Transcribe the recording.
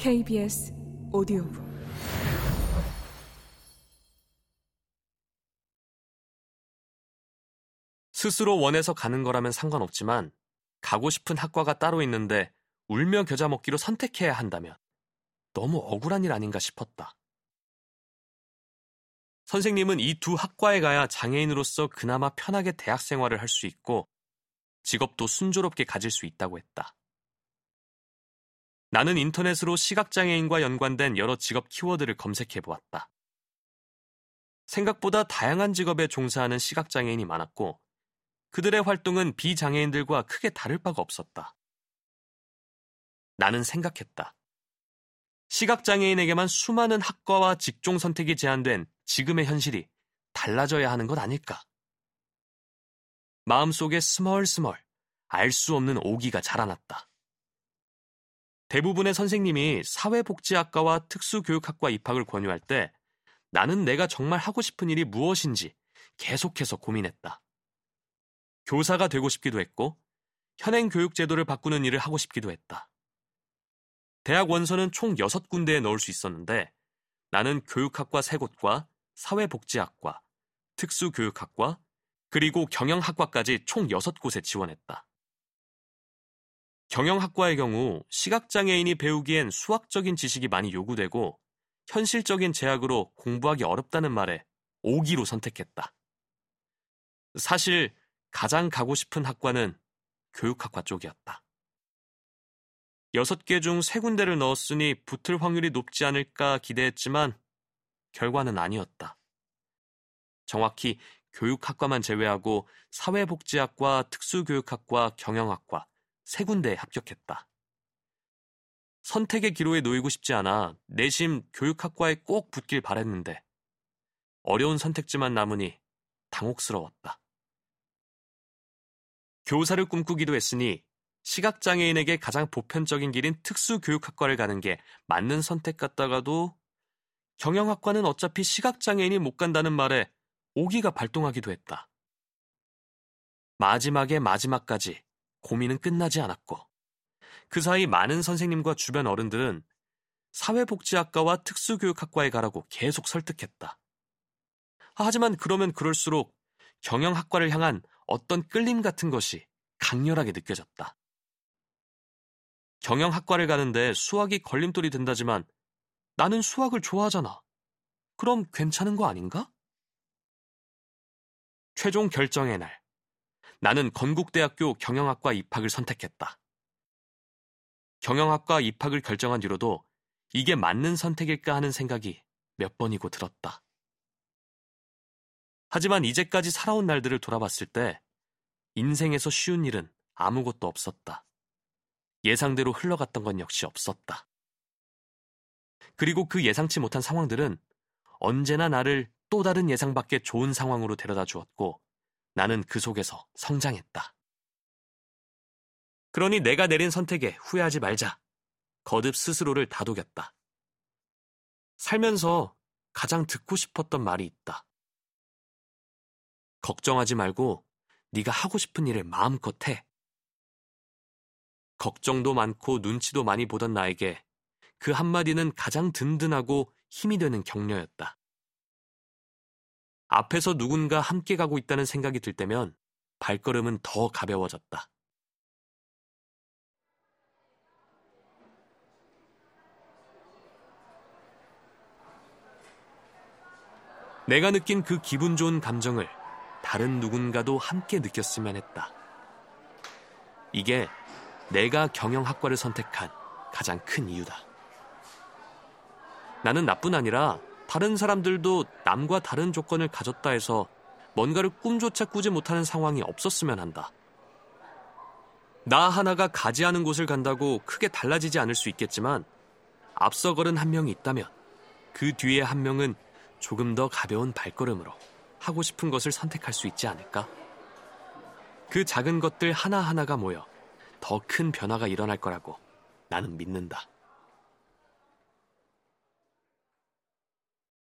KBS 오디오북 스스로 원해서 가는 거라면 상관없지만 가고 싶은 학과가 따로 있는데 울며 겨자 먹기로 선택해야 한다면 너무 억울한 일 아닌가 싶었다. 선생님은 이 두 학과에 가야 장애인으로서 그나마 편하게 대학 생활을 할 수 있고 직업도 순조롭게 가질 수 있다고 했다. 나는 인터넷으로 시각장애인과 연관된 여러 직업 키워드를 검색해 보았다. 생각보다 다양한 직업에 종사하는 시각장애인이 많았고 그들의 활동은 비장애인들과 크게 다를 바가 없었다. 나는 생각했다. 시각장애인에게만 수많은 학과와 직종 선택이 제한된 지금의 현실이 달라져야 하는 것 아닐까? 마음속에 스멀스멀 알 수 없는 오기가 자라났다. 대부분의 선생님이 사회복지학과와 특수교육학과 입학을 권유할 때 나는 내가 정말 하고 싶은 일이 무엇인지 계속해서 고민했다. 교사가 되고 싶기도 했고 현행 교육 제도를 바꾸는 일을 하고 싶기도 했다. 대학 원서는 총 6군데에 넣을 수 있었는데 나는 교육학과 3곳과 사회복지학과, 특수교육학과, 그리고 경영학과까지 총 6곳에 지원했다. 경영학과의 경우 시각장애인이 배우기엔 수학적인 지식이 많이 요구되고 현실적인 제약으로 공부하기 어렵다는 말에 5기로 선택했다. 사실 가장 가고 싶은 학과는 교육학과 쪽이었다. 6개 중 3군데를 넣었으니 붙을 확률이 높지 않을까 기대했지만 결과는 아니었다. 정확히 교육학과만 제외하고 사회복지학과, 특수교육학과, 경영학과, 세 군데에 합격했다. 선택의 기로에 놓이고 싶지 않아 내심 교육학과에 꼭 붙길 바랬는데 어려운 선택지만 남으니 당혹스러웠다. 교사를 꿈꾸기도 했으니 시각장애인에게 가장 보편적인 길인 특수교육학과를 가는 게 맞는 선택 같다가도 경영학과는 어차피 시각장애인이 못 간다는 말에 오기가 발동하기도 했다. 마지막에 마지막까지 고민은 끝나지 않았고 그 사이 많은 선생님과 주변 어른들은 사회복지학과와 특수교육학과에 가라고 계속 설득했다. 하지만 그러면 그럴수록 경영학과를 향한 어떤 끌림 같은 것이 강렬하게 느껴졌다. 경영학과를 가는데 수학이 걸림돌이 된다지만 나는 수학을 좋아하잖아. 그럼 괜찮은 거 아닌가? 최종 결정의 날. 나는 건국대학교 경영학과 입학을 선택했다. 경영학과 입학을 결정한 뒤로도 이게 맞는 선택일까 하는 생각이 몇 번이고 들었다. 하지만 이제까지 살아온 날들을 돌아봤을 때 인생에서 쉬운 일은 아무것도 없었다. 예상대로 흘러갔던 건 역시 없었다. 그리고 그 예상치 못한 상황들은 언제나 나를 또 다른 예상 밖의 좋은 상황으로 데려다 주었고 나는 그 속에서 성장했다. 그러니 내가 내린 선택에 후회하지 말자. 거듭 스스로를 다독였다. 살면서 가장 듣고 싶었던 말이 있다. 걱정하지 말고 네가 하고 싶은 일을 마음껏 해. 걱정도 많고 눈치도 많이 보던 나에게 그 한마디는 가장 든든하고 힘이 되는 격려였다. 앞에서 누군가 함께 가고 있다는 생각이 들 때면 발걸음은 더 가벼워졌다. 내가 느낀 그 기분 좋은 감정을 다른 누군가도 함께 느꼈으면 했다. 이게 내가 경영학과를 선택한 가장 큰 이유다. 나는 나뿐 아니라 다른 사람들도 남과 다른 조건을 가졌다 해서 뭔가를 꿈조차 꾸지 못하는 상황이 없었으면 한다. 나 하나가 가지 않은 곳을 간다고 크게 달라지지 않을 수 있겠지만 앞서 걸은 한 명이 있다면 그 뒤에 한 명은 조금 더 가벼운 발걸음으로 하고 싶은 것을 선택할 수 있지 않을까? 그 작은 것들 하나하나가 모여 더 큰 변화가 일어날 거라고 나는 믿는다.